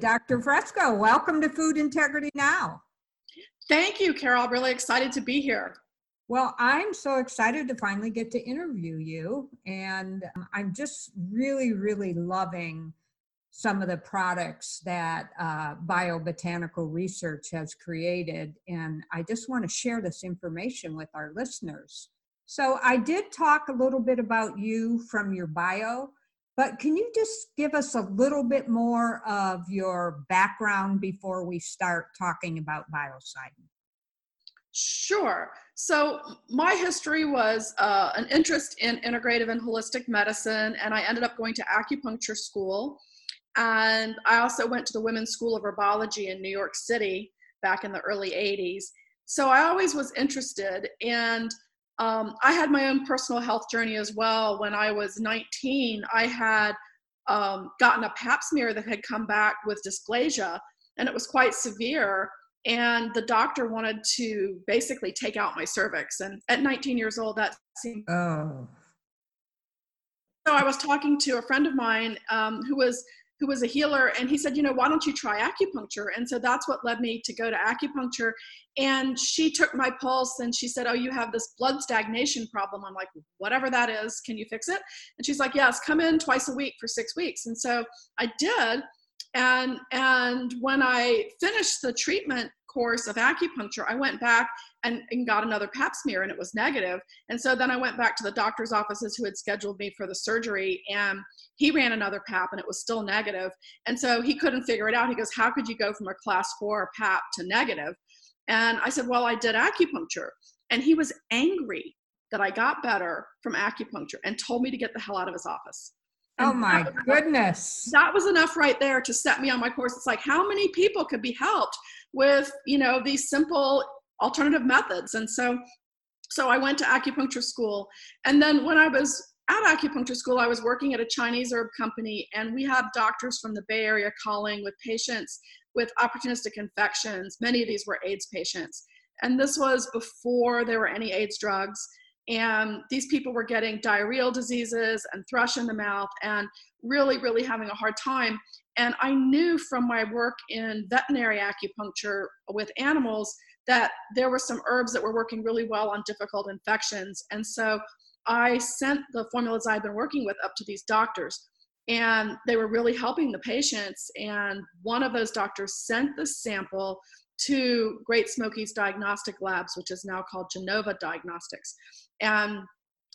Dr. Fresco, welcome to Food Integrity Now. Thank you, Carol. Really excited to be here. Well, I'm so excited to finally get to interview you. And um, I'm just really, really loving some of the products that uh, biobotanical research has created. And I just want to share this information with our listeners. So, I did talk a little bit about you from your bio, but can you just give us a little bit more of your background before we start talking about biocidin? Sure. So my history was uh, an interest in integrative and holistic medicine, and I ended up going to acupuncture school. And I also went to the Women's School of Herbology in New York City back in the early 80s. So I always was interested, and um, I had my own personal health journey as well. When I was 19, I had um, gotten a pap smear that had come back with dysplasia, and it was quite severe and the doctor wanted to basically take out my cervix and at 19 years old that seemed oh so i was talking to a friend of mine um, who was who was a healer and he said you know why don't you try acupuncture? And so that's what led me to go to acupuncture. And she took my pulse and she said oh you have this blood stagnation problem. I'm like whatever that is can you fix it? And she's like yes come in twice a week for six weeks. And so i did. And and when i finished the treatment course of acupuncture i went back and, and got another pap smear and it was negative. And so then i went back to the doctor's offices who had scheduled me for the surgery and he ran another pap and it was still negative. And so he couldn't figure it out. He goes how could you go from a class four pap to negative? And i said well i did acupuncture. And he was angry that i got better from acupuncture and told me to get the hell out of his office. Oh my that goodness. That was enough right there to set me on my course. It's like, how many people could be helped with, you know, these simple alternative methods? And so, so I went to acupuncture school. And then when I was at acupuncture school, I was working at a Chinese herb company, and we had doctors from the Bay Area calling with patients with opportunistic infections. Many of these were AIDS patients. And this was before there were any AIDS drugs and these people were getting diarrheal diseases and thrush in the mouth and really really having a hard time and i knew from my work in veterinary acupuncture with animals that there were some herbs that were working really well on difficult infections and so i sent the formulas i've been working with up to these doctors and they were really helping the patients and one of those doctors sent the sample to Great Smokies Diagnostic Labs, which is now called Genova Diagnostics. And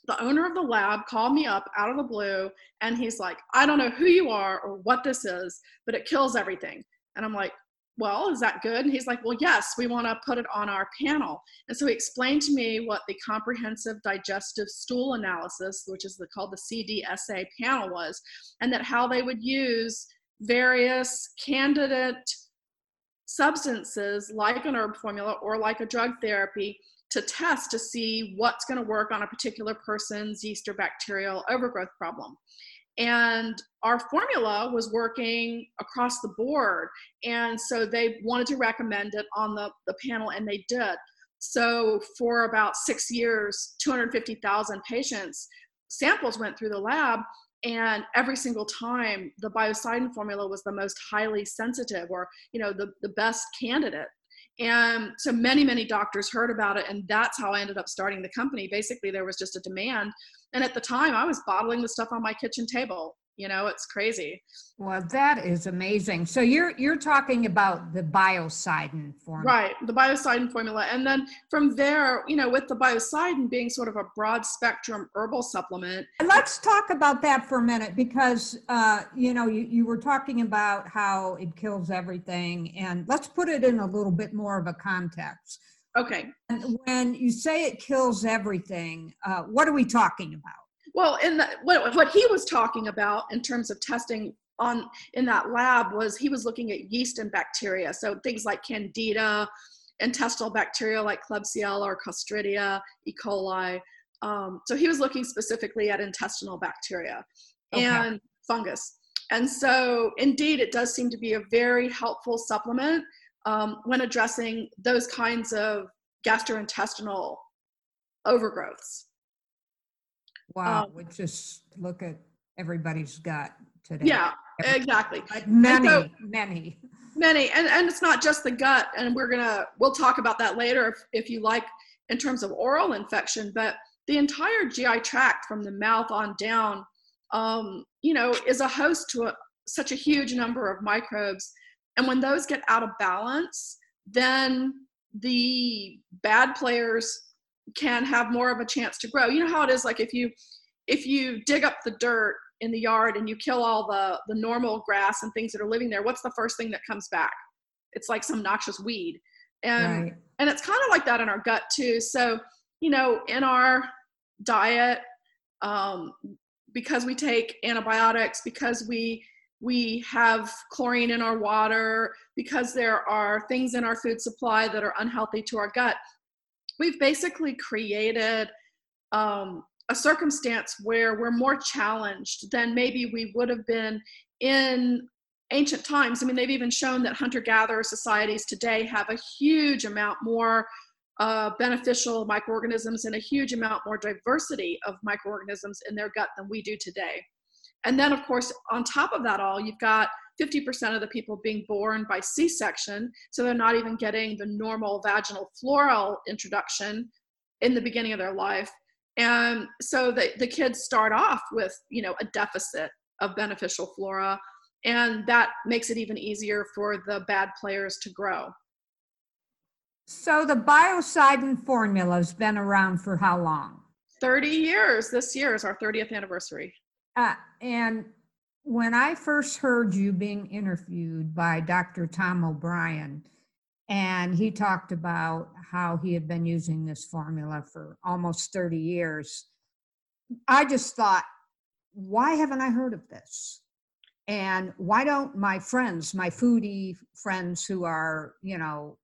the owner of the lab called me up out of the blue and he's like, I don't know who you are or what this is, but it kills everything. And I'm like, well, is that good? And he's like, well, yes, we want to put it on our panel. And so he explained to me what the comprehensive digestive stool analysis, which is the, called the CDSA panel was, and that how they would use various candidate substances like an herb formula or like a drug therapy to test to see what's going to work on a particular person's yeast or bacterial overgrowth problem. And our formula was working across the board. And so they wanted to recommend it on the, the panel, and they did. So for about six years, 250,000 patients, samples went through the lab, and every single time the biocidin formula was the most highly sensitive or you know the, the best candidate and so many many doctors heard about it and that's how i ended up starting the company. Basically there was just a demand. And at the time i was bottling the stuff on my kitchen table you know it's crazy. Well that is amazing. So you're you're talking about the biocidin formula. Right the biocidin formula. And then from there you know with the biocidin being sort of a broad spectrum herbal supplement. Let's talk about that for a minute because uh, you know you, you were talking about how it kills everything. And let's put it in a little bit more of a context. Okay. And when you say it kills everything uh, what are we talking about well, in the, what, what he was talking about in terms of testing on in that lab was he was looking at yeast and bacteria. So things like candida, intestinal bacteria like Klebsiella or Clostridia, E. coli. Um, so he was looking specifically at intestinal bacteria okay. and fungus. And so, indeed, it does seem to be a very helpful supplement um, when addressing those kinds of gastrointestinal overgrowths. Wow, um, we just look at everybody's gut today. Yeah, exactly. But many, so, many. Many. And, and it's not just the gut. And we're going to, we'll talk about that later if, if you like in terms of oral infection, but the entire GI tract from the mouth on down, um, you know, is a host to a, such a huge number of microbes. And when those get out of balance, then the bad players can have more of a chance to grow. You know how it is like if you if you dig up the dirt in the yard and you kill all the the normal grass and things that are living there, what's the first thing that comes back? It's like some noxious weed. And right. and it's kind of like that in our gut too. So, you know, in our diet um because we take antibiotics, because we we have chlorine in our water, because there are things in our food supply that are unhealthy to our gut, we've basically created um, a circumstance where we're more challenged than maybe we would have been in ancient times. I mean, they've even shown that hunter gatherer societies today have a huge amount more uh, beneficial microorganisms and a huge amount more diversity of microorganisms in their gut than we do today. And then, of course, on top of that all, you've got 50% of the people being born by C section, so they're not even getting the normal vaginal floral introduction in the beginning of their life. And so the, the kids start off with, you know, a deficit of beneficial flora, and that makes it even easier for the bad players to grow. So the biocidin formula has been around for how long? 30 years. This year is our 30th anniversary. Uh, and when I first heard you being interviewed by Dr. Tom O'Brien, and he talked about how he had been using this formula for almost 30 years, I just thought, why haven't I heard of this? And why don't my friends, my foodie friends who are, you know,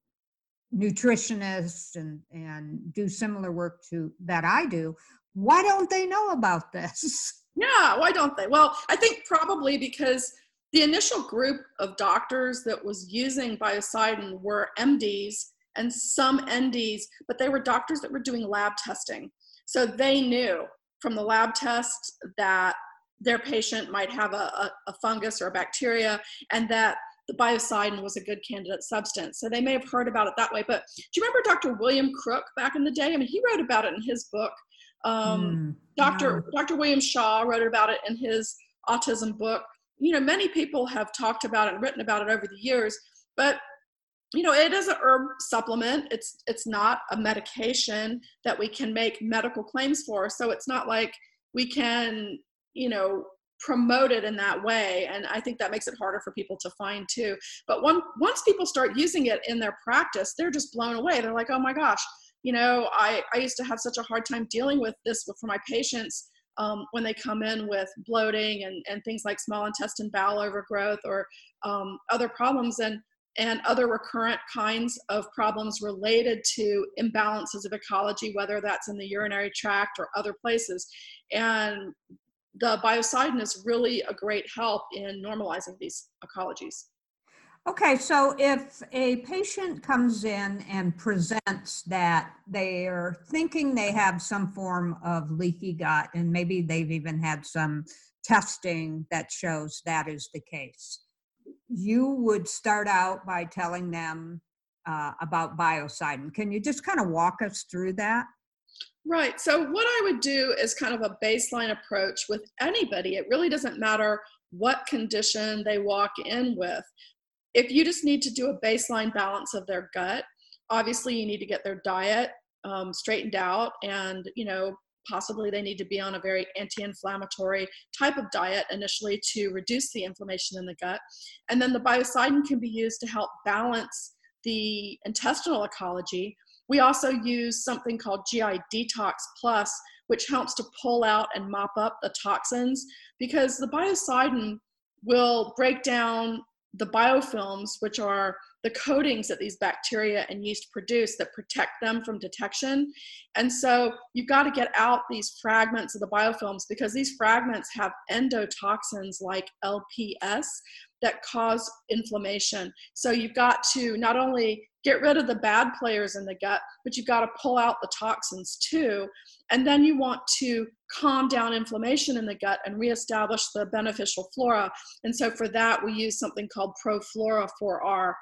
nutritionists and, and do similar work to that I do, why don't they know about this? Yeah, why don't they? Well, I think probably because the initial group of doctors that was using biocidin were MDs and some NDs, but they were doctors that were doing lab testing. So they knew from the lab test that their patient might have a, a, a fungus or a bacteria and that the biocidin was a good candidate substance. So they may have heard about it that way. But do you remember Dr. William Crook back in the day? I mean, he wrote about it in his book, um, mm, Dr. Yeah. Dr. William Shaw wrote about it in his autism book. You know, many people have talked about it and written about it over the years, but you know, it is a herb supplement. It's it's not a medication that we can make medical claims for. So it's not like we can, you know, promote it in that way and i think that makes it harder for people to find too but one, once people start using it in their practice they're just blown away they're like oh my gosh you know, I, I used to have such a hard time dealing with this for my patients um, when they come in with bloating and, and things like small intestine bowel overgrowth or um, other problems and, and other recurrent kinds of problems related to imbalances of ecology, whether that's in the urinary tract or other places. And the biocidin is really a great help in normalizing these ecologies. Okay, so if a patient comes in and presents that they are thinking they have some form of leaky gut, and maybe they've even had some testing that shows that is the case, you would start out by telling them uh, about biocidin. Can you just kind of walk us through that? Right. So, what I would do is kind of a baseline approach with anybody. It really doesn't matter what condition they walk in with if you just need to do a baseline balance of their gut, obviously you need to get their diet um, straightened out and, you know, possibly they need to be on a very anti-inflammatory type of diet initially to reduce the inflammation in the gut. And then the biocidin can be used to help balance the intestinal ecology. We also use something called GI Detox Plus, which helps to pull out and mop up the toxins because the biocidin will break down the biofilms, which are the coatings that these bacteria and yeast produce that protect them from detection. And so you've got to get out these fragments of the biofilms because these fragments have endotoxins like LPS that cause inflammation. So you've got to not only get rid of the bad players in the gut, but you've got to pull out the toxins too. And then you want to calm down inflammation in the gut and reestablish the beneficial flora. And so for that, we use something called ProFlora 4R.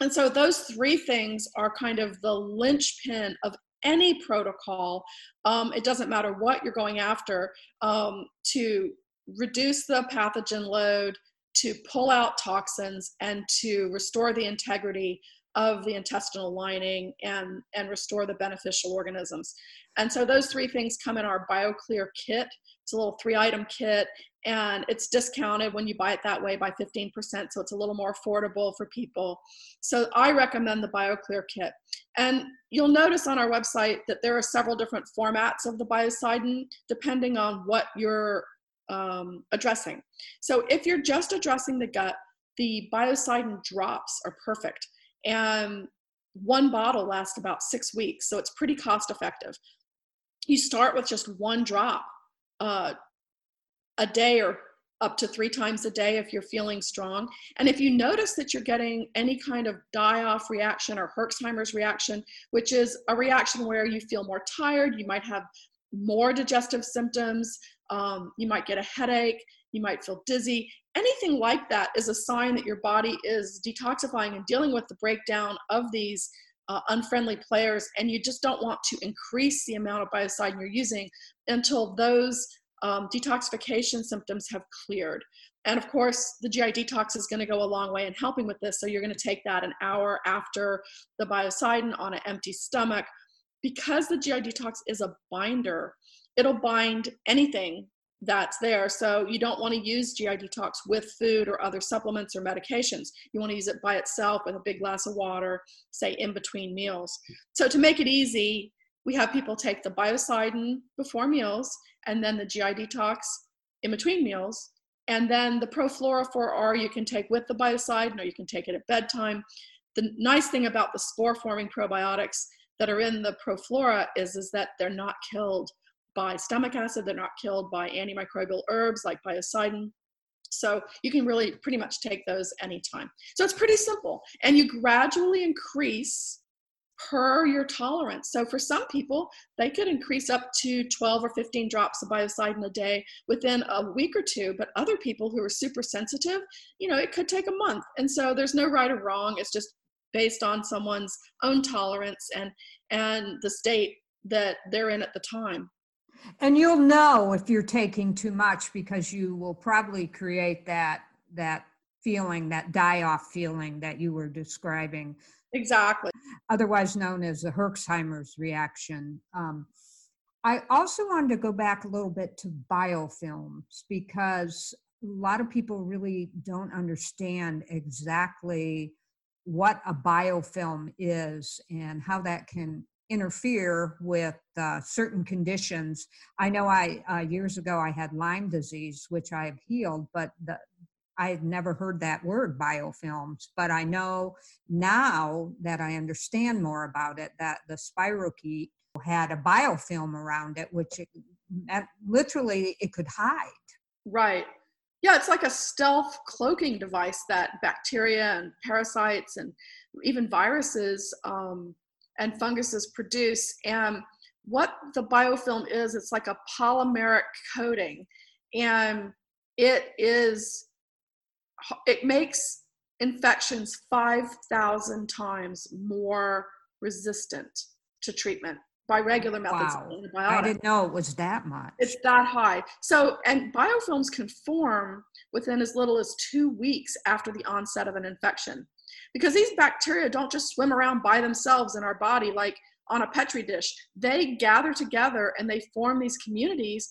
And so those three things are kind of the linchpin of any protocol. Um, it doesn't matter what you're going after um, to reduce the pathogen load, to pull out toxins, and to restore the integrity of the intestinal lining and, and restore the beneficial organisms. And so those three things come in our BioClear kit. It's a little three item kit and it's discounted when you buy it that way by 15%. So it's a little more affordable for people. So I recommend the BioClear kit. And you'll notice on our website that there are several different formats of the biocidin depending on what you're um, addressing. So if you're just addressing the gut, the biocidin drops are perfect and one bottle lasts about six weeks so it's pretty cost effective you start with just one drop uh, a day or up to three times a day if you're feeling strong. And if you notice that you're getting any kind of die off reaction or Herxheimer's reaction, which is a reaction where you feel more tired, you might have more digestive symptoms, um, you might get a headache, you might feel dizzy. Anything like that is a sign that your body is detoxifying and dealing with the breakdown of these uh, unfriendly players, and you just don't want to increase the amount of biocidin you're using until those um, detoxification symptoms have cleared. And of course, the GI detox is going to go a long way in helping with this. So you're going to take that an hour after the biocidin on an empty stomach. Because the GI detox is a binder, it'll bind anything that's there. So you don't want to use GI detox with food or other supplements or medications. You want to use it by itself with a big glass of water, say in between meals. So to make it easy, we have people take the biocidin before meals and then the GI detox in between meals. And then the ProFlora 4R you can take with the biocidin or you can take it at bedtime. The nice thing about the spore forming probiotics that are in the ProFlora is, is that they're not killed by stomach acid, they're not killed by antimicrobial herbs like biocidin. So you can really pretty much take those anytime. So it's pretty simple. And you gradually increase per your tolerance. So for some people, they could increase up to 12 or 15 drops of biocidin a day within a week or two. But other people who are super sensitive, you know, it could take a month. And so there's no right or wrong. It's just based on someone's own tolerance and and the state that they're in at the time. And you'll know if you're taking too much because you will probably create that that feeling, that die-off feeling that you were describing. Exactly. Otherwise known as the Herxheimer's reaction. Um, I also wanted to go back a little bit to biofilms because a lot of people really don't understand exactly what a biofilm is and how that can interfere with uh, certain conditions. I know I uh, years ago I had Lyme disease, which I have healed, but the, I had never heard that word biofilms. But I know now that I understand more about it that the spirochete had a biofilm around it, which it, literally it could hide. Right. Yeah, it's like a stealth cloaking device that bacteria and parasites and even viruses um, and funguses produce. And what the biofilm is, it's like a polymeric coating. And it is, it makes infections 5,000 times more resistant to treatment by regular methods wow. I didn't know it was that much. It's that high. So, and biofilms can form within as little as two weeks after the onset of an infection because these bacteria don't just swim around by themselves in our body like on a petri dish. They gather together and they form these communities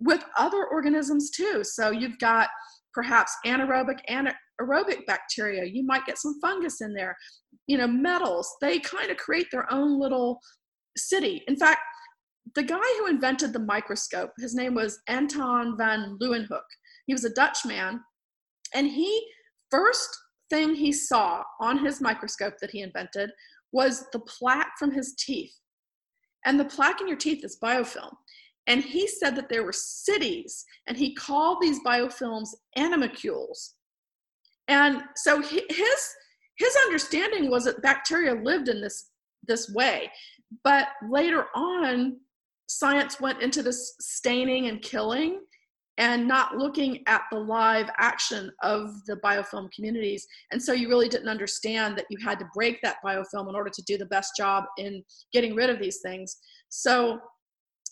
with other organisms too. So you've got perhaps anaerobic and aerobic bacteria. You might get some fungus in there. You know metals. They kind of create their own little city. In fact the guy who invented the microscope his name was anton van leeuwenhoek. He was a dutch man and he first thing he saw on his microscope that he invented was the plaque from his teeth. And the plaque in your teeth is biofilm. And he said that there were cities, and he called these biofilms animalcules. And so his his understanding was that bacteria lived in this this way. But later on, science went into this staining and killing and not looking at the live action of the biofilm communities. And so you really didn't understand that you had to break that biofilm in order to do the best job in getting rid of these things. So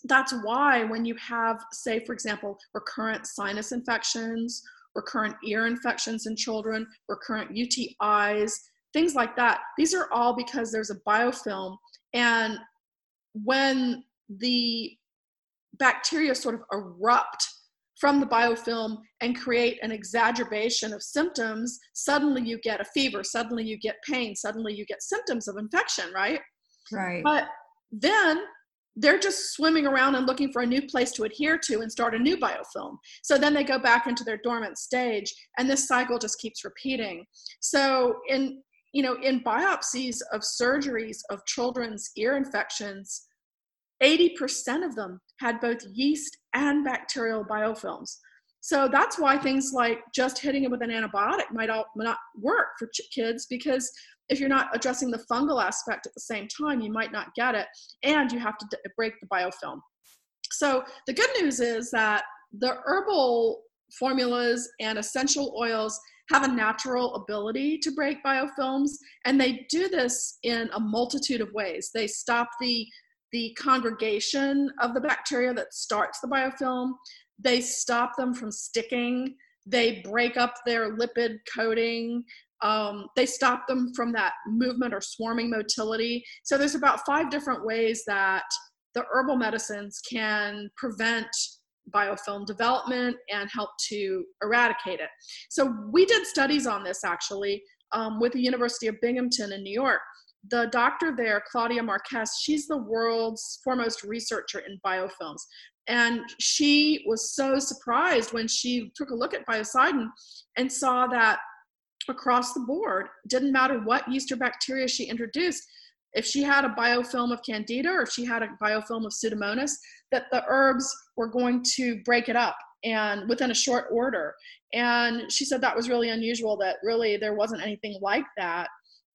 that's why when you have, say, for example, recurrent sinus infections, recurrent ear infections in children, recurrent UTIs, things like that, these are all because there's a biofilm. And when the bacteria sort of erupt from the biofilm and create an exacerbation of symptoms, suddenly you get a fever, suddenly you get pain, suddenly you get symptoms of infection, right? Right. But then they're just swimming around and looking for a new place to adhere to and start a new biofilm. So then they go back into their dormant stage and this cycle just keeps repeating. So in you know in biopsies of surgeries of children's ear infections 80% of them had both yeast and bacterial biofilms. So that's why things like just hitting it with an antibiotic might not work for kids because if you're not addressing the fungal aspect at the same time, you might not get it, and you have to break the biofilm. So the good news is that the herbal formulas and essential oils have a natural ability to break biofilms, and they do this in a multitude of ways. They stop the the congregation of the bacteria that starts the biofilm. They stop them from sticking. They break up their lipid coating. Um, they stop them from that movement or swarming motility. So there's about five different ways that the herbal medicines can prevent biofilm development and help to eradicate it. So we did studies on this actually um, with the University of Binghamton in New York the doctor there, Claudia Marques, she's the world's foremost researcher in biofilms. And she was so surprised when she took a look at biocidin and saw that across the board, didn't matter what yeast or bacteria she introduced, if she had a biofilm of candida or if she had a biofilm of pseudomonas, that the herbs were going to break it up and within a short order. And she said that was really unusual, that really there wasn't anything like that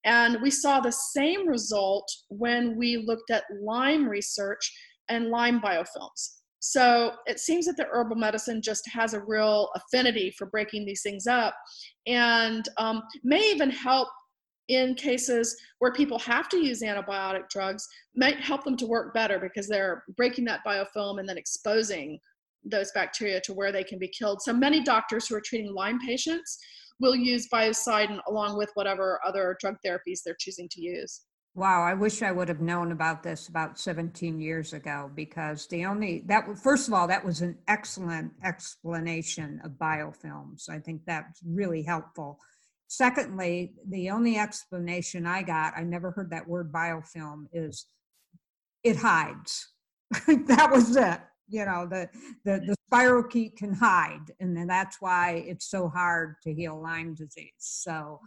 and we saw the same result when we looked at Lyme research and Lyme biofilms. So it seems that the herbal medicine just has a real affinity for breaking these things up and um, may even help in cases where people have to use antibiotic drugs, might help them to work better because they're breaking that biofilm and then exposing those bacteria to where they can be killed. So many doctors who are treating Lyme patients will use biocidin along with whatever other drug therapies they're choosing to use. Wow, I wish I would have known about this about 17 years ago because the only that first of all that was an excellent explanation of biofilms. I think that's really helpful. Secondly, the only explanation I got, I never heard that word biofilm is it hides. that was it you know the the, the spirochete can hide and then that's why it's so hard to heal lyme disease. So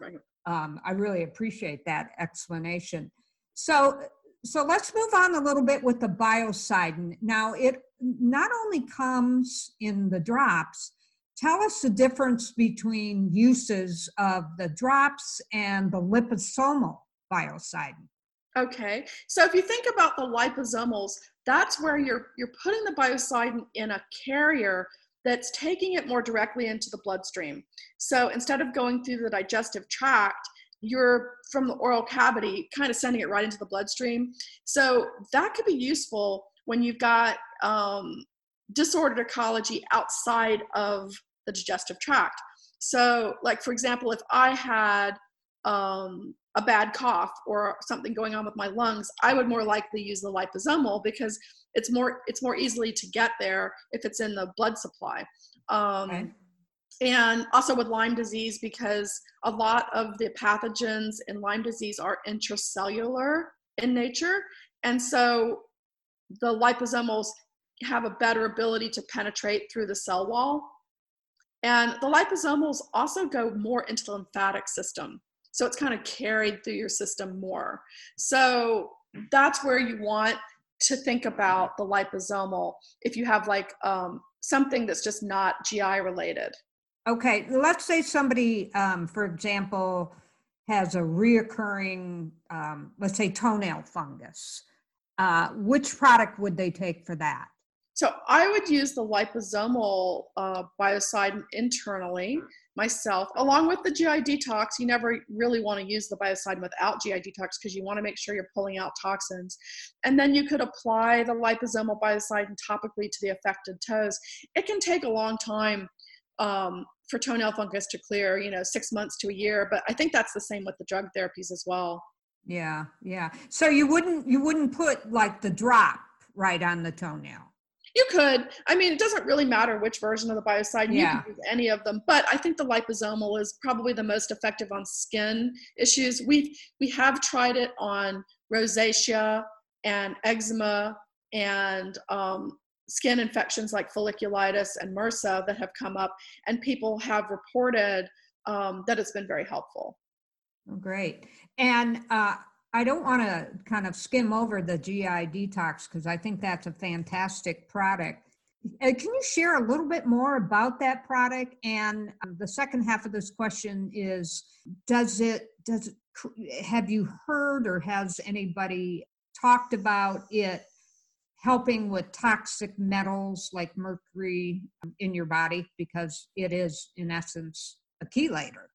um, i really appreciate that explanation. So so let's move on a little bit with the biocidin. Now it not only comes in the drops tell us the difference between uses of the drops and the liposomal biocidin. Okay, so if you think about the liposomals, that's where you're you're putting the biocidin in a carrier that's taking it more directly into the bloodstream. So instead of going through the digestive tract, you're from the oral cavity kind of sending it right into the bloodstream. So that could be useful when you've got um, disordered ecology outside of the digestive tract. So, like for example, if I had um, a bad cough or something going on with my lungs, I would more likely use the liposomal because it's more it's more easily to get there if it's in the blood supply. Um, okay. And also with Lyme disease, because a lot of the pathogens in Lyme disease are intracellular in nature, and so the liposomals have a better ability to penetrate through the cell wall. And the liposomals also go more into the lymphatic system. So it's kind of carried through your system more. So that's where you want to think about the liposomal if you have like um, something that's just not GI related. Okay, let's say somebody, um, for example, has a reoccurring, um, let's say toenail fungus. uh, which product would they take for that? So I would use the liposomal uh, biocide internally myself, along with the GI detox. You never really want to use the biocide without GI detox because you want to make sure you're pulling out toxins. And then you could apply the liposomal biocide topically to the affected toes. It can take a long time um, for toenail fungus to clear, you know, six months to a year. But I think that's the same with the drug therapies as well. Yeah, yeah. So you wouldn't you wouldn't put like the drop right on the toenail. You could. I mean, it doesn't really matter which version of the biocide. You yeah. can use any of them, but I think the liposomal is probably the most effective on skin issues. We've we have tried it on rosacea and eczema and um, skin infections like folliculitis and MRSA that have come up, and people have reported um, that it's been very helpful. Oh, great. And uh, I don't want to kind of skim over the GI detox because I think that's a fantastic product. Uh, can you share a little bit more about that product? And um, the second half of this question is: Does it does it, have you heard or has anybody talked about it helping with toxic metals like mercury in your body because it is in essence a chelator?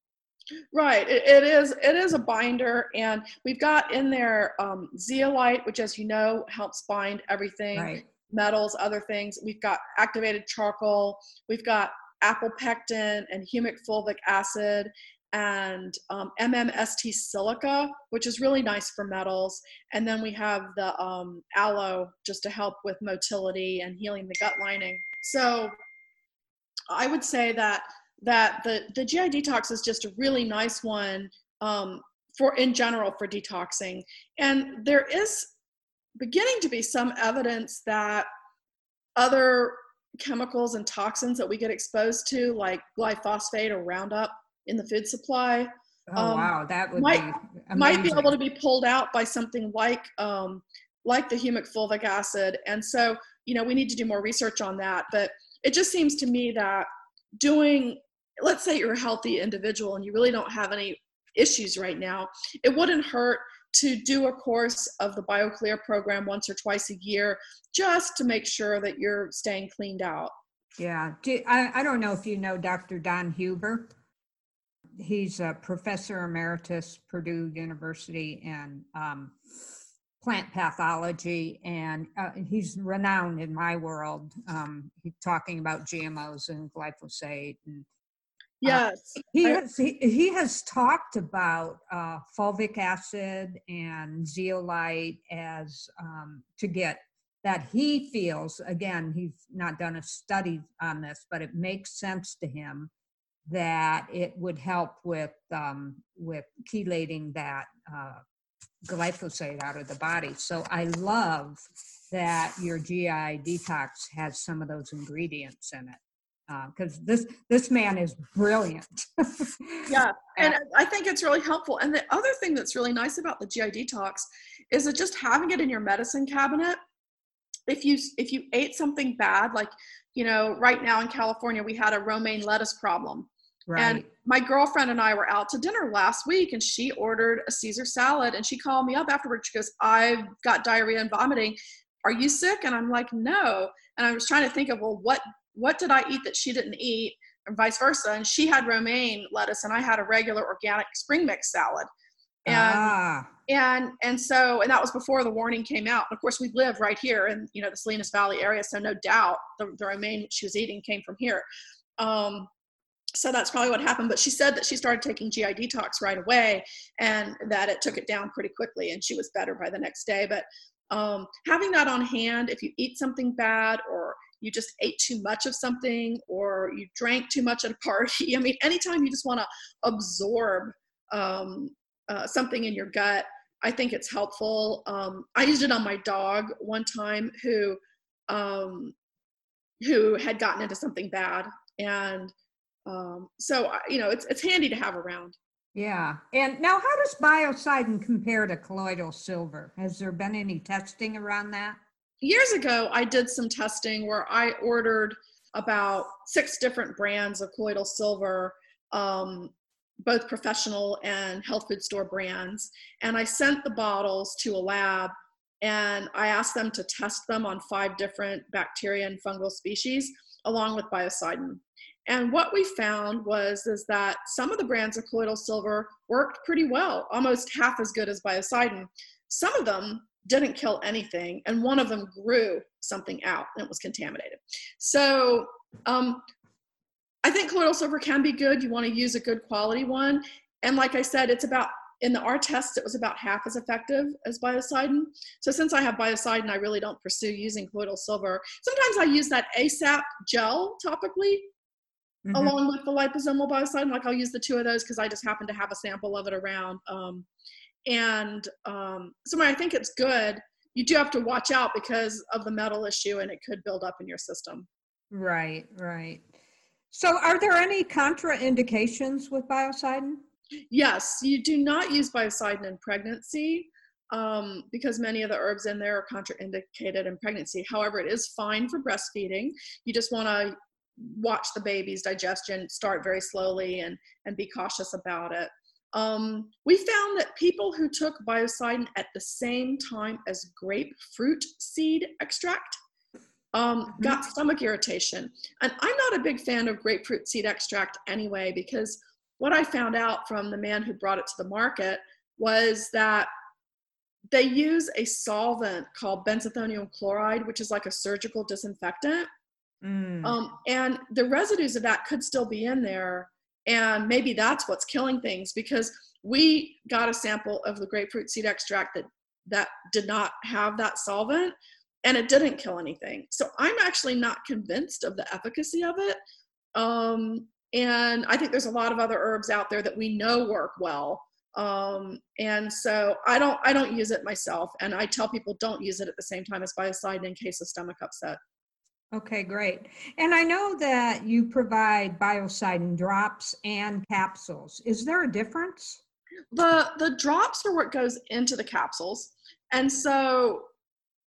Right, it, it is. It is a binder, and we've got in there um, zeolite, which, as you know, helps bind everything, right. metals, other things. We've got activated charcoal. We've got apple pectin and humic fulvic acid, and um, MMST silica, which is really nice for metals. And then we have the um, aloe just to help with motility and healing the gut lining. So I would say that that the, the GI detox is just a really nice one um, for in general for detoxing. And there is beginning to be some evidence that other chemicals and toxins that we get exposed to, like glyphosate or Roundup in the food supply, oh um, wow, that would might, be might be able to be pulled out by something like um, like the humic fulvic acid. And so, you know, we need to do more research on that. But it just seems to me that doing let's say you're a healthy individual and you really don't have any issues right now, it wouldn't hurt to do a course of the BioClear program once or twice a year just to make sure that you're staying cleaned out. Yeah. Do, I, I don't know if you know Dr. Don Huber. He's a professor emeritus, Purdue University, and um, plant pathology, and uh, he's renowned in my world. Um, he's talking about GMOs and glyphosate and Yes. Uh, he, has, he, he, has talked about uh, fulvic acid and zeolite as um, to get that he feels, again, he's not done a study on this, but it makes sense to him that it would help with um, with chelating that uh, glyphosate out of the body. So I love that your GI detox has some of those ingredients in it because uh, this this man is brilliant. yeah, and I think it's really helpful. And the other thing that's really nice about the GI detox is that just having it in your medicine cabinet. If you if you ate something bad, like you know, right now in California we had a romaine lettuce problem. Right. And my girlfriend and I were out to dinner last week and she ordered a Caesar salad and she called me up afterwards. She goes, I've got diarrhea and vomiting. Are you sick? And I'm like, no. And I was trying to think of, well, what what did I eat that she didn't eat, and vice versa. And she had romaine lettuce, and I had a regular organic spring mix salad. And ah. and and so and that was before the warning came out. And of course, we live right here in you know the Salinas Valley area, so no doubt the, the romaine she was eating came from here. Um, so that's probably what happened. But she said that she started taking GI detox right away, and that it took it down pretty quickly, and she was better by the next day. But um, having that on hand, if you eat something bad or you just ate too much of something or you drank too much at a party. I mean, anytime you just want to absorb um, uh, something in your gut, I think it's helpful. Um, I used it on my dog one time who um, who had gotten into something bad, and um, so you know it's it's handy to have around. Yeah, and now how does biocidin compare to colloidal silver? Has there been any testing around that? Years ago, I did some testing where I ordered about six different brands of colloidal silver, um, both professional and health food store brands. And I sent the bottles to a lab and I asked them to test them on five different bacteria and fungal species along with biocidin. And what we found was is that some of the brands of colloidal silver worked pretty well, almost half as good as biocidin. Some of them didn't kill anything, and one of them grew something out and it was contaminated. So um, I think colloidal silver can be good. You want to use a good quality one. And like I said, it's about in the R test, it was about half as effective as biocidin. So since I have biocidin, I really don't pursue using colloidal silver. Sometimes I use that ASAP gel topically mm-hmm. along with the liposomal biocidin. Like I'll use the two of those because I just happen to have a sample of it around. Um, and um, so I think it's good. You do have to watch out because of the metal issue and it could build up in your system. Right, right. So are there any contraindications with biocidin? Yes, you do not use biocidin in pregnancy um, because many of the herbs in there are contraindicated in pregnancy. However, it is fine for breastfeeding. You just want to watch the baby's digestion, start very slowly, and, and be cautious about it. Um, we found that people who took biocidin at the same time as grapefruit seed extract um, mm-hmm. got stomach irritation. And I'm not a big fan of grapefruit seed extract anyway, because what I found out from the man who brought it to the market was that they use a solvent called benzethonium chloride, which is like a surgical disinfectant. Mm. Um, and the residues of that could still be in there. And maybe that's what's killing things because we got a sample of the grapefruit seed extract that, that did not have that solvent and it didn't kill anything. So I'm actually not convinced of the efficacy of it. Um, and I think there's a lot of other herbs out there that we know work well. Um, and so I don't I don't use it myself, and I tell people don't use it at the same time as biocidin in case of stomach upset. Okay, great. And I know that you provide biocidin drops and capsules. Is there a difference? The the drops are what goes into the capsules. And so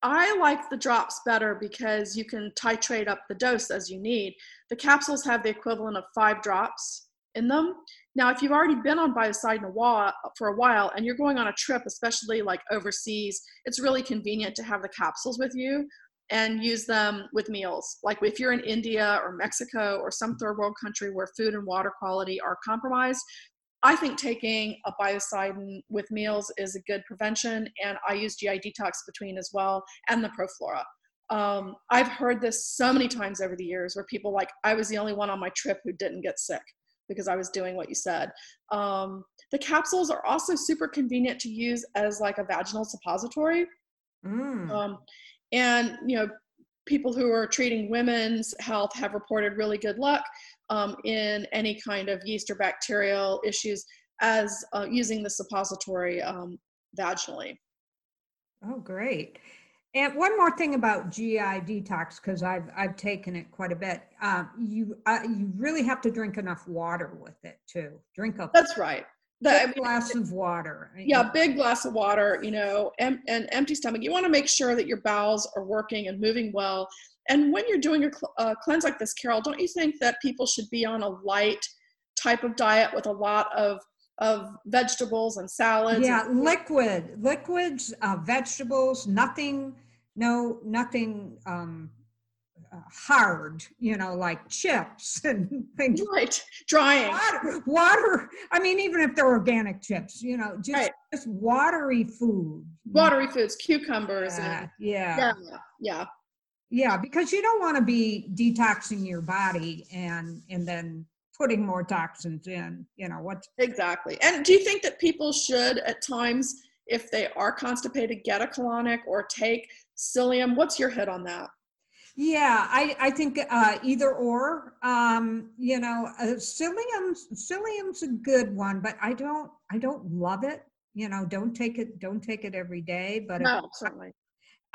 I like the drops better because you can titrate up the dose as you need. The capsules have the equivalent of five drops in them. Now, if you've already been on biocidin a while, for a while and you're going on a trip, especially like overseas, it's really convenient to have the capsules with you and use them with meals. Like if you're in India or Mexico or some third world country where food and water quality are compromised, I think taking a biocidin with meals is a good prevention, and I use GI detox between as well and the Proflora. Um, I've heard this so many times over the years where people like, I was the only one on my trip who didn't get sick because I was doing what you said. Um, the capsules are also super convenient to use as like a vaginal suppository. Mm. Um, and, you know, people who are treating women's health have reported really good luck um, in any kind of yeast or bacterial issues as uh, using the suppository um, vaginally. Oh, great. And one more thing about GI detox, because I've I've taken it quite a bit. Um, you uh, you really have to drink enough water with it too. Drink a that's right. The, glass of water. Yeah, big glass of water. You know, and an empty stomach. You want to make sure that your bowels are working and moving well. And when you're doing a uh, cleanse like this, Carol, don't you think that people should be on a light type of diet with a lot of of vegetables and salads? Yeah, and- liquid, liquids, uh, vegetables, nothing, no, nothing um, hard, you know, like chips and things. Right, drying. Water, water, I mean, even if they're organic chips, you know, just, right. just watery food. Watery foods, cucumbers. Yeah, and, yeah. Yeah, yeah. Yeah, because you don't want to be detoxing your body and and then putting more toxins in. You know what? Exactly. And do you think that people should at times, if they are constipated, get a colonic or take psyllium? What's your hit on that? Yeah, I, I think uh, either or. Um, you know, uh, psyllium psyllium's a good one, but I don't I don't love it. You know, don't take it don't take it every day. But no, certainly.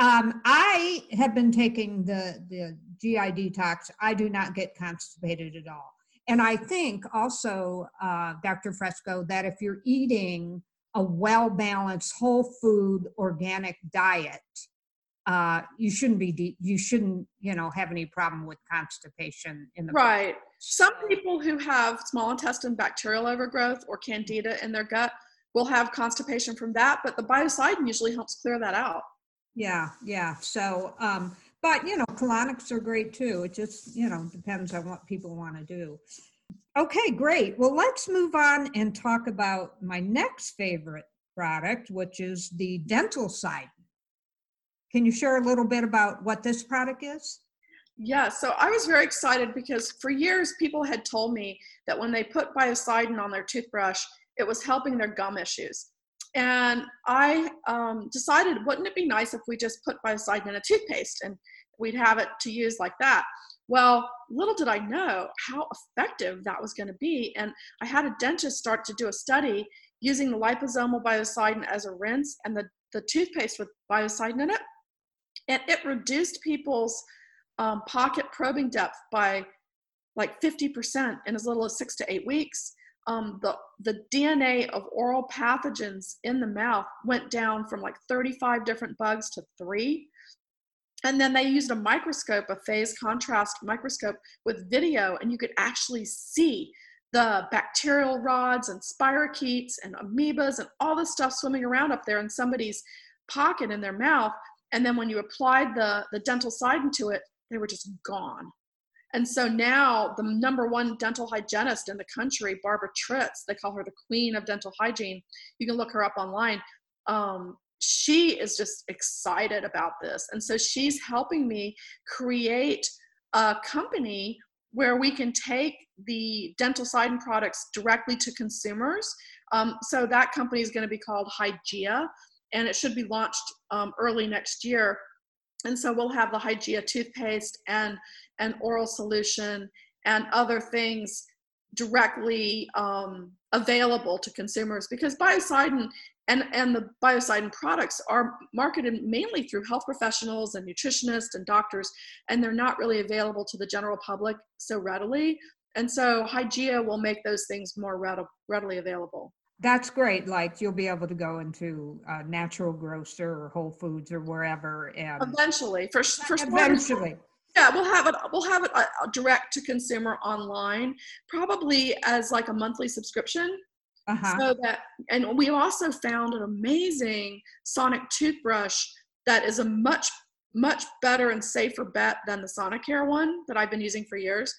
Um, I have been taking the, the GI detox. I do not get constipated at all. And I think also, uh, Dr. Fresco, that if you're eating a well balanced, whole food, organic diet, uh, you shouldn't be de- you shouldn't you know have any problem with constipation in the right. Some people who have small intestine bacterial overgrowth or candida in their gut will have constipation from that, but the biocidin usually helps clear that out. Yeah, yeah. So, um, but you know, colonics are great too. It just, you know, depends on what people want to do. Okay, great. Well, let's move on and talk about my next favorite product, which is the Dentalcidin. Can you share a little bit about what this product is? Yeah, so I was very excited because for years people had told me that when they put biocidin on their toothbrush, it was helping their gum issues. And I um, decided, wouldn't it be nice if we just put biocidin in a toothpaste and we'd have it to use like that? Well, little did I know how effective that was going to be. And I had a dentist start to do a study using the liposomal biocidin as a rinse and the, the toothpaste with biocidin in it. And it reduced people's um, pocket probing depth by like 50% in as little as six to eight weeks um, the, the DNA of oral pathogens in the mouth went down from like 35 different bugs to three. And then they used a microscope, a phase contrast microscope with video, and you could actually see the bacterial rods and spirochetes and amoebas and all this stuff swimming around up there in somebody's pocket in their mouth. And then when you applied the, the Dentalcidin to it, they were just gone. And so now the number one dental hygienist in the country, Barbara Tritz, they call her the queen of dental hygiene. You can look her up online. Um, she is just excited about this. And so she's helping me create a company where we can take the Dentalcidin products directly to consumers. Um, so that company is going to be called Hygia, and it should be launched um, early next year. And so we'll have the Hygia toothpaste and an oral solution and other things directly um, available to consumers because biocidin and, and the biocidin products are marketed mainly through health professionals and nutritionists and doctors, and they're not really available to the general public so readily. And so Hygia will make those things more readily available. That's great. Like you'll be able to go into a natural grocer or Whole Foods or wherever, and eventually, for for eventually, yeah, we'll have it. We'll have it uh, direct to consumer online, probably as like a monthly subscription. Uh-huh. So that, and we also found an amazing sonic toothbrush that is a much much better and safer bet than the Sonicare one that I've been using for years.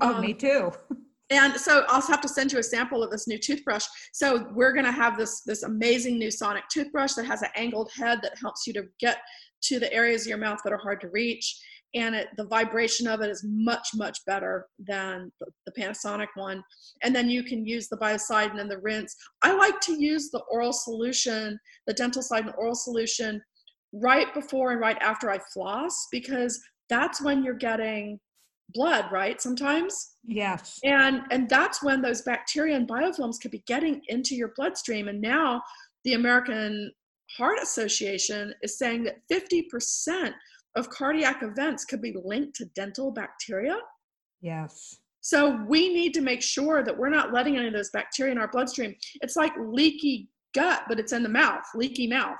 Oh, um, me too. And so I'll have to send you a sample of this new toothbrush. So we're going to have this this amazing new sonic toothbrush that has an angled head that helps you to get to the areas of your mouth that are hard to reach and it, the vibration of it is much much better than the, the, Panasonic one. And then you can use the biocidin and the rinse. I like to use the oral solution, the Dentalcidin oral solution, right before and right after I floss because that's when you're getting blood right sometimes yes and and that's when those bacteria and biofilms could be getting into your bloodstream and now the american heart association is saying that 50% of cardiac events could be linked to dental bacteria. Yes. So we need to make sure that we're not letting any of those bacteria in our bloodstream. It's like leaky gut, but it's in the mouth, leaky mouth.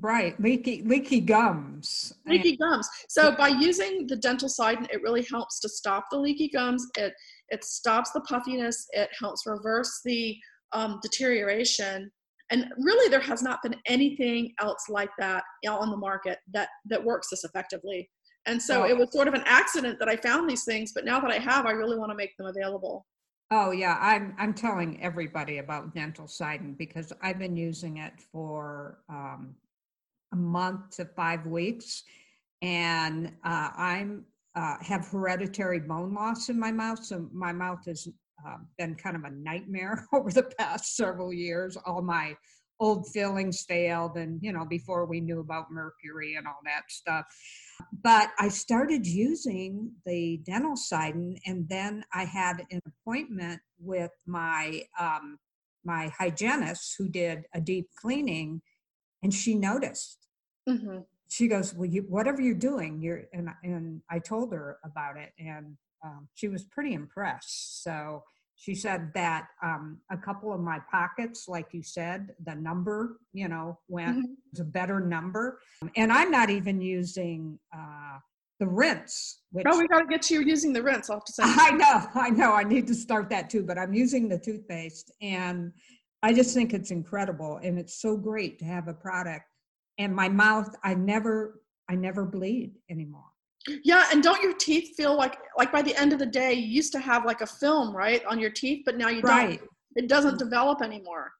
Right, leaky leaky gums. Leaky gums. So by using the Dentalcidin, it really helps to stop the leaky gums. It it stops the puffiness. It helps reverse the um, deterioration and really there has not been anything else like that on the market that that works this effectively and so oh. it was sort of an accident that i found these things but now that i have i really want to make them available oh yeah i'm i'm telling everybody about Dentalcidin because i've been using it for um, a month to five weeks and uh, i'm uh, have hereditary bone loss in my mouth so my mouth has uh, been kind of a nightmare over the past several years. All my old fillings failed, and you know, before we knew about mercury and all that stuff. But I started using the dental Dentalcidin, and then I had an appointment with my um, my hygienist who did a deep cleaning, and she noticed. Mm-hmm. She goes, "Well, you, whatever you're doing, you're," and and I told her about it, and um, she was pretty impressed. So she said that um, a couple of my pockets, like you said, the number, you know, went mm-hmm. was a better number. And I'm not even using uh, the rinse. Which, oh, we got to get you using the rinse. I'll have to say. I know, I know. I need to start that too, but I'm using the toothpaste and I just think it's incredible. And it's so great to have a product and my mouth, I never, I never bleed anymore. Yeah, and don't your teeth feel like like by the end of the day you used to have like a film, right, on your teeth, but now you right. don't. It doesn't develop anymore.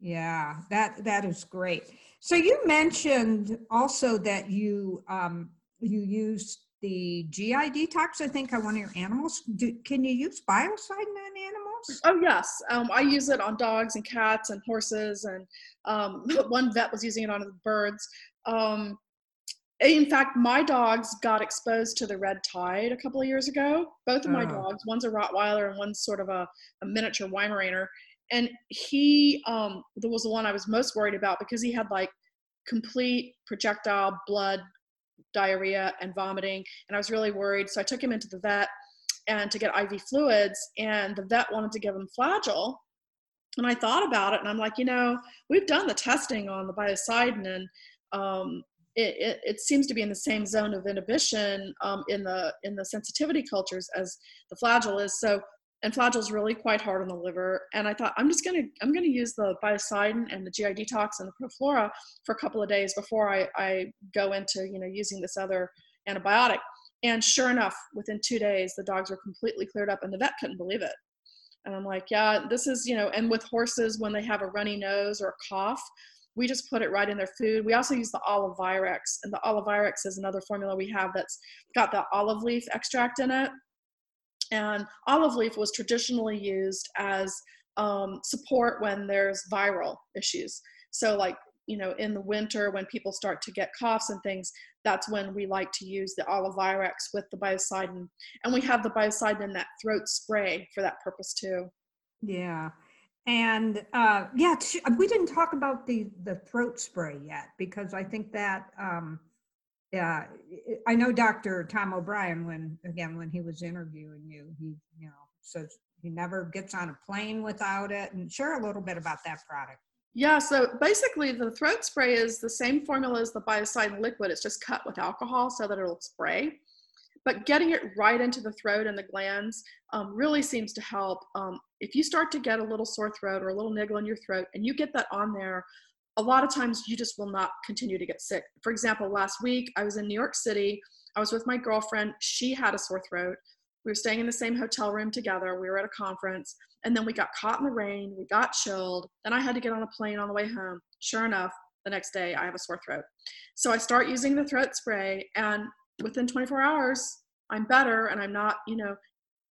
Yeah, that that is great. So you mentioned also that you um you use the GI detox, I think, on one of your animals. Do, can you use biocidin on animals? Oh yes, um, I use it on dogs and cats and horses, and um, one vet was using it on the birds. Um, in fact, my dogs got exposed to the red tide a couple of years ago. Both of my Oh. dogs, one's a Rottweiler and one's sort of a, a miniature Weimaraner. And he um, was the one I was most worried about because he had like complete projectile blood diarrhea and vomiting. And I was really worried. So I took him into the vet and to get IV fluids. And the vet wanted to give him flagyl. And I thought about it and I'm like, you know, we've done the testing on the biocidin and um, it, it, it seems to be in the same zone of inhibition um, in the in the sensitivity cultures as the flagyl is. So and flagyl is really quite hard on the liver. And I thought I'm just gonna I'm gonna use the biocidin and the GI detox and the Proflora for a couple of days before I, I go into you know using this other antibiotic. And sure enough, within two days, the dogs were completely cleared up, and the vet couldn't believe it. And I'm like, yeah, this is you know. And with horses, when they have a runny nose or a cough, we just put it right in their food. We also use the Olivirex, and the Olivirex is another formula we have that's got the olive leaf extract in it. And olive leaf was traditionally used as um, support when there's viral issues. So, like, you know, in the winter when people start to get coughs and things, that's when we like to use the Olivirex with the biocidin. And we have the biocidin in that throat spray for that purpose too. Yeah. And uh, yeah, we didn't talk about the the throat spray yet because I think that um, yeah, I know Dr. Tom O'Bryan when again when he was interviewing you, he you know says he never gets on a plane without it. And share a little bit about that product. Yeah, so basically the throat spray is the same formula as the biocidin liquid. It's just cut with alcohol so that it'll spray. But getting it right into the throat and the glands um, really seems to help. Um, if you start to get a little sore throat or a little niggle in your throat and you get that on there, a lot of times you just will not continue to get sick. For example, last week I was in New York City. I was with my girlfriend. She had a sore throat. We were staying in the same hotel room together. We were at a conference. And then we got caught in the rain. We got chilled. Then I had to get on a plane on the way home. Sure enough, the next day I have a sore throat. So I start using the throat spray, and within 24 hours, I'm better and I'm not, you know,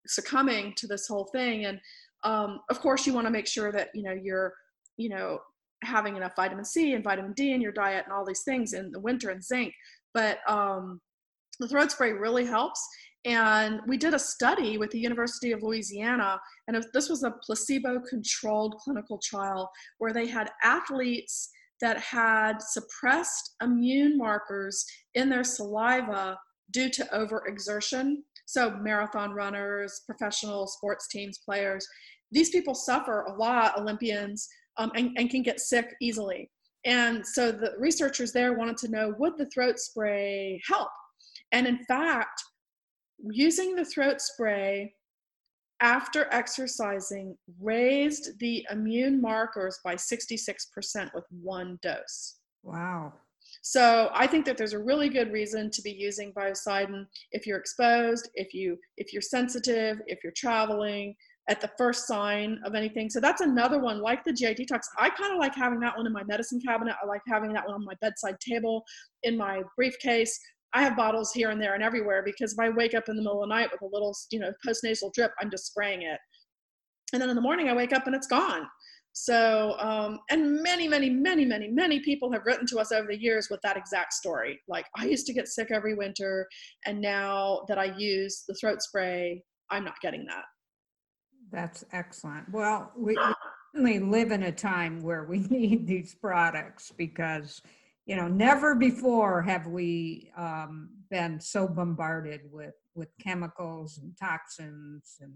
succumbing to this whole thing. And um, of course, you want to make sure that, you know, you're, you know, having enough vitamin C and vitamin D in your diet and all these things in the winter and zinc. But um, the throat spray really helps. And we did a study with the University of Louisiana, and this was a placebo controlled clinical trial where they had athletes that had suppressed immune markers in their saliva due to overexertion. So, marathon runners, professional sports teams, players, these people suffer a lot, Olympians, um, and, and can get sick easily. And so the researchers there wanted to know would the throat spray help? And in fact, using the throat spray after exercising raised the immune markers by 66% with one dose. Wow. So I think that there's a really good reason to be using biocidin if you're exposed, if you if you're sensitive, if you're traveling, at the first sign of anything. So that's another one like the GI detox. I kind of like having that one in my medicine cabinet. I like having that one on my bedside table, in my briefcase. I have bottles here and there and everywhere because if I wake up in the middle of the night with a little, you know, postnasal drip, I'm just spraying it. And then in the morning I wake up and it's gone. So, um, and many, many, many, many, many people have written to us over the years with that exact story. Like, I used to get sick every winter, and now that I use the throat spray, I'm not getting that. That's excellent. Well, we, we certainly live in a time where we need these products because, you know, never before have we um, been so bombarded with with chemicals and toxins and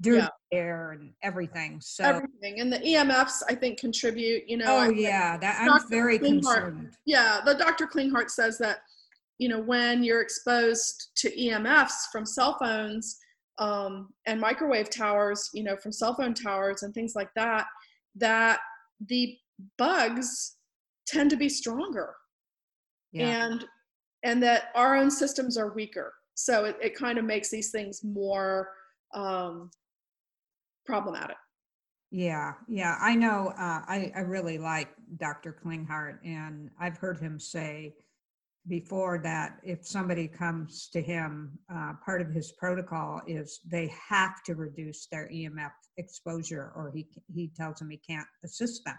dirty Yeah. air and everything. So, Everything. And the EMFs, I think, contribute, you know. oh I- yeah, that I'm Dr. very Klinghardt. concerned. yeah the dr klinghardt says that you know when you're exposed to emfs from cell phones um, and microwave towers you know from cell phone towers and things like that that the bugs tend to be stronger yeah. and and that our own systems are weaker. So it, it kind of makes these things more um, problematic. Yeah, yeah, I know. Uh, I I really like Dr. Klinghardt, and I've heard him say before that if somebody comes to him, uh, part of his protocol is they have to reduce their EMF exposure, or he he tells them he can't assist them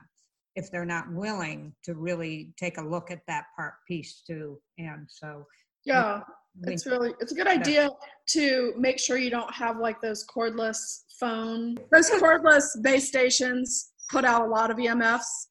if they're not willing to really take a look at that part piece too. And so, yeah, it's really it's a good idea to make sure you don't have like those cordless phone. Those cordless base stations put out a lot of EMFs.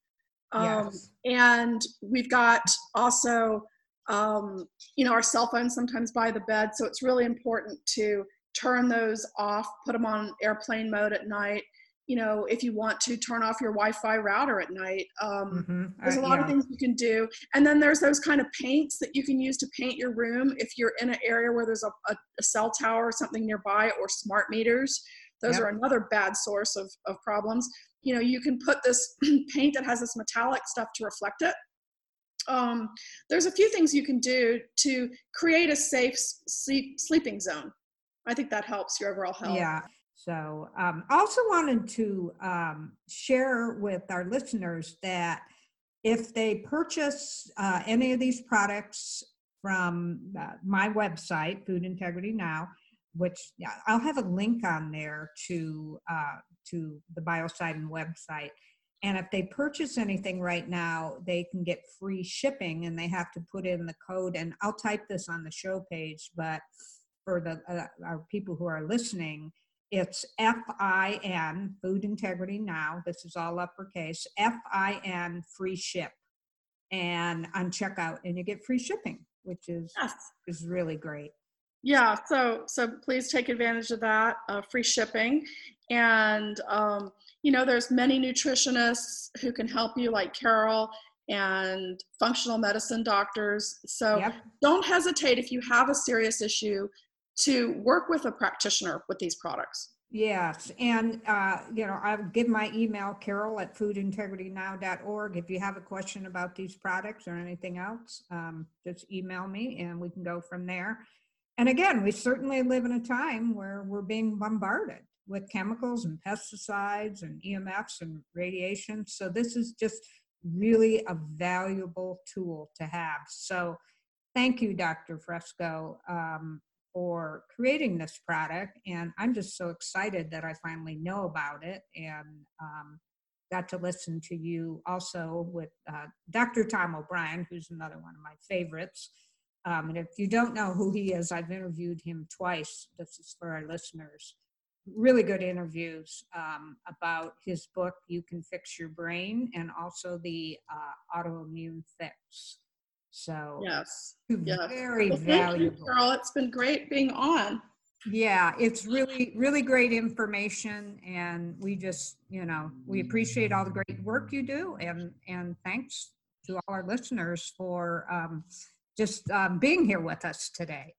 Um, yes. And we've got also, um, you know, our cell phones sometimes by the bed. So it's really important to turn those off, put them on airplane mode at night, you know, if you want to turn off your Wi-Fi router at night. Um, mm-hmm. There's a uh, lot yeah. of things you can do, and then there's those kind of paints that you can use to paint your room if you're in an area where there's a, a, a cell tower or something nearby, or smart meters. Those yep. are another bad source of, of problems. You know, you can put this paint that has this metallic stuff to reflect it. Um, there's a few things you can do to create a safe sleep, sleeping zone. I think that helps your overall health. Yeah. So, um, also wanted to um, share with our listeners that if they purchase uh, any of these products from uh, my website, Food Integrity Now, which yeah, I'll have a link on there to uh, to the Biocidin website. And if they purchase anything right now, they can get free shipping, and they have to put in the code. And I'll type this on the show page, but for the uh, our people who are listening, it's FIN, Food Integrity Now. This is all uppercase. FIN free ship. And on checkout, and you get free shipping, which is yes. is really great. Yeah, so so please take advantage of that uh, free shipping, and um, you know there's many nutritionists who can help you, like Carol and functional medicine doctors. So yep. don't hesitate if you have a serious issue to work with a practitioner with these products. Yes, and uh, you know, I'll give my email Carol at foodintegritynow.org. If you have a question about these products or anything else, um, just email me and we can go from there. And again, we certainly live in a time where we're being bombarded with chemicals and pesticides and EMFs and radiation. So this is just really a valuable tool to have. So thank you, Dr. Fresco. Um, for creating this product. And I'm just so excited that I finally know about it and um, got to listen to you also with uh, Dr. Tom O'Bryan, who's another one of my favorites. Um, and if you don't know who he is, I've interviewed him twice. This is for our listeners. Really good interviews um, about his book, You Can Fix Your Brain, and also the uh, autoimmune fix. So yes, yes. very well, valuable. You, Carol, it's been great being on. Yeah, it's really, really great information, and we just, you know, we appreciate all the great work you do, and and thanks to all our listeners for um, just um, being here with us today.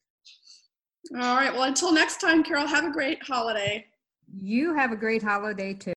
All right. Well, until next time, Carol, have a great holiday. You have a great holiday too.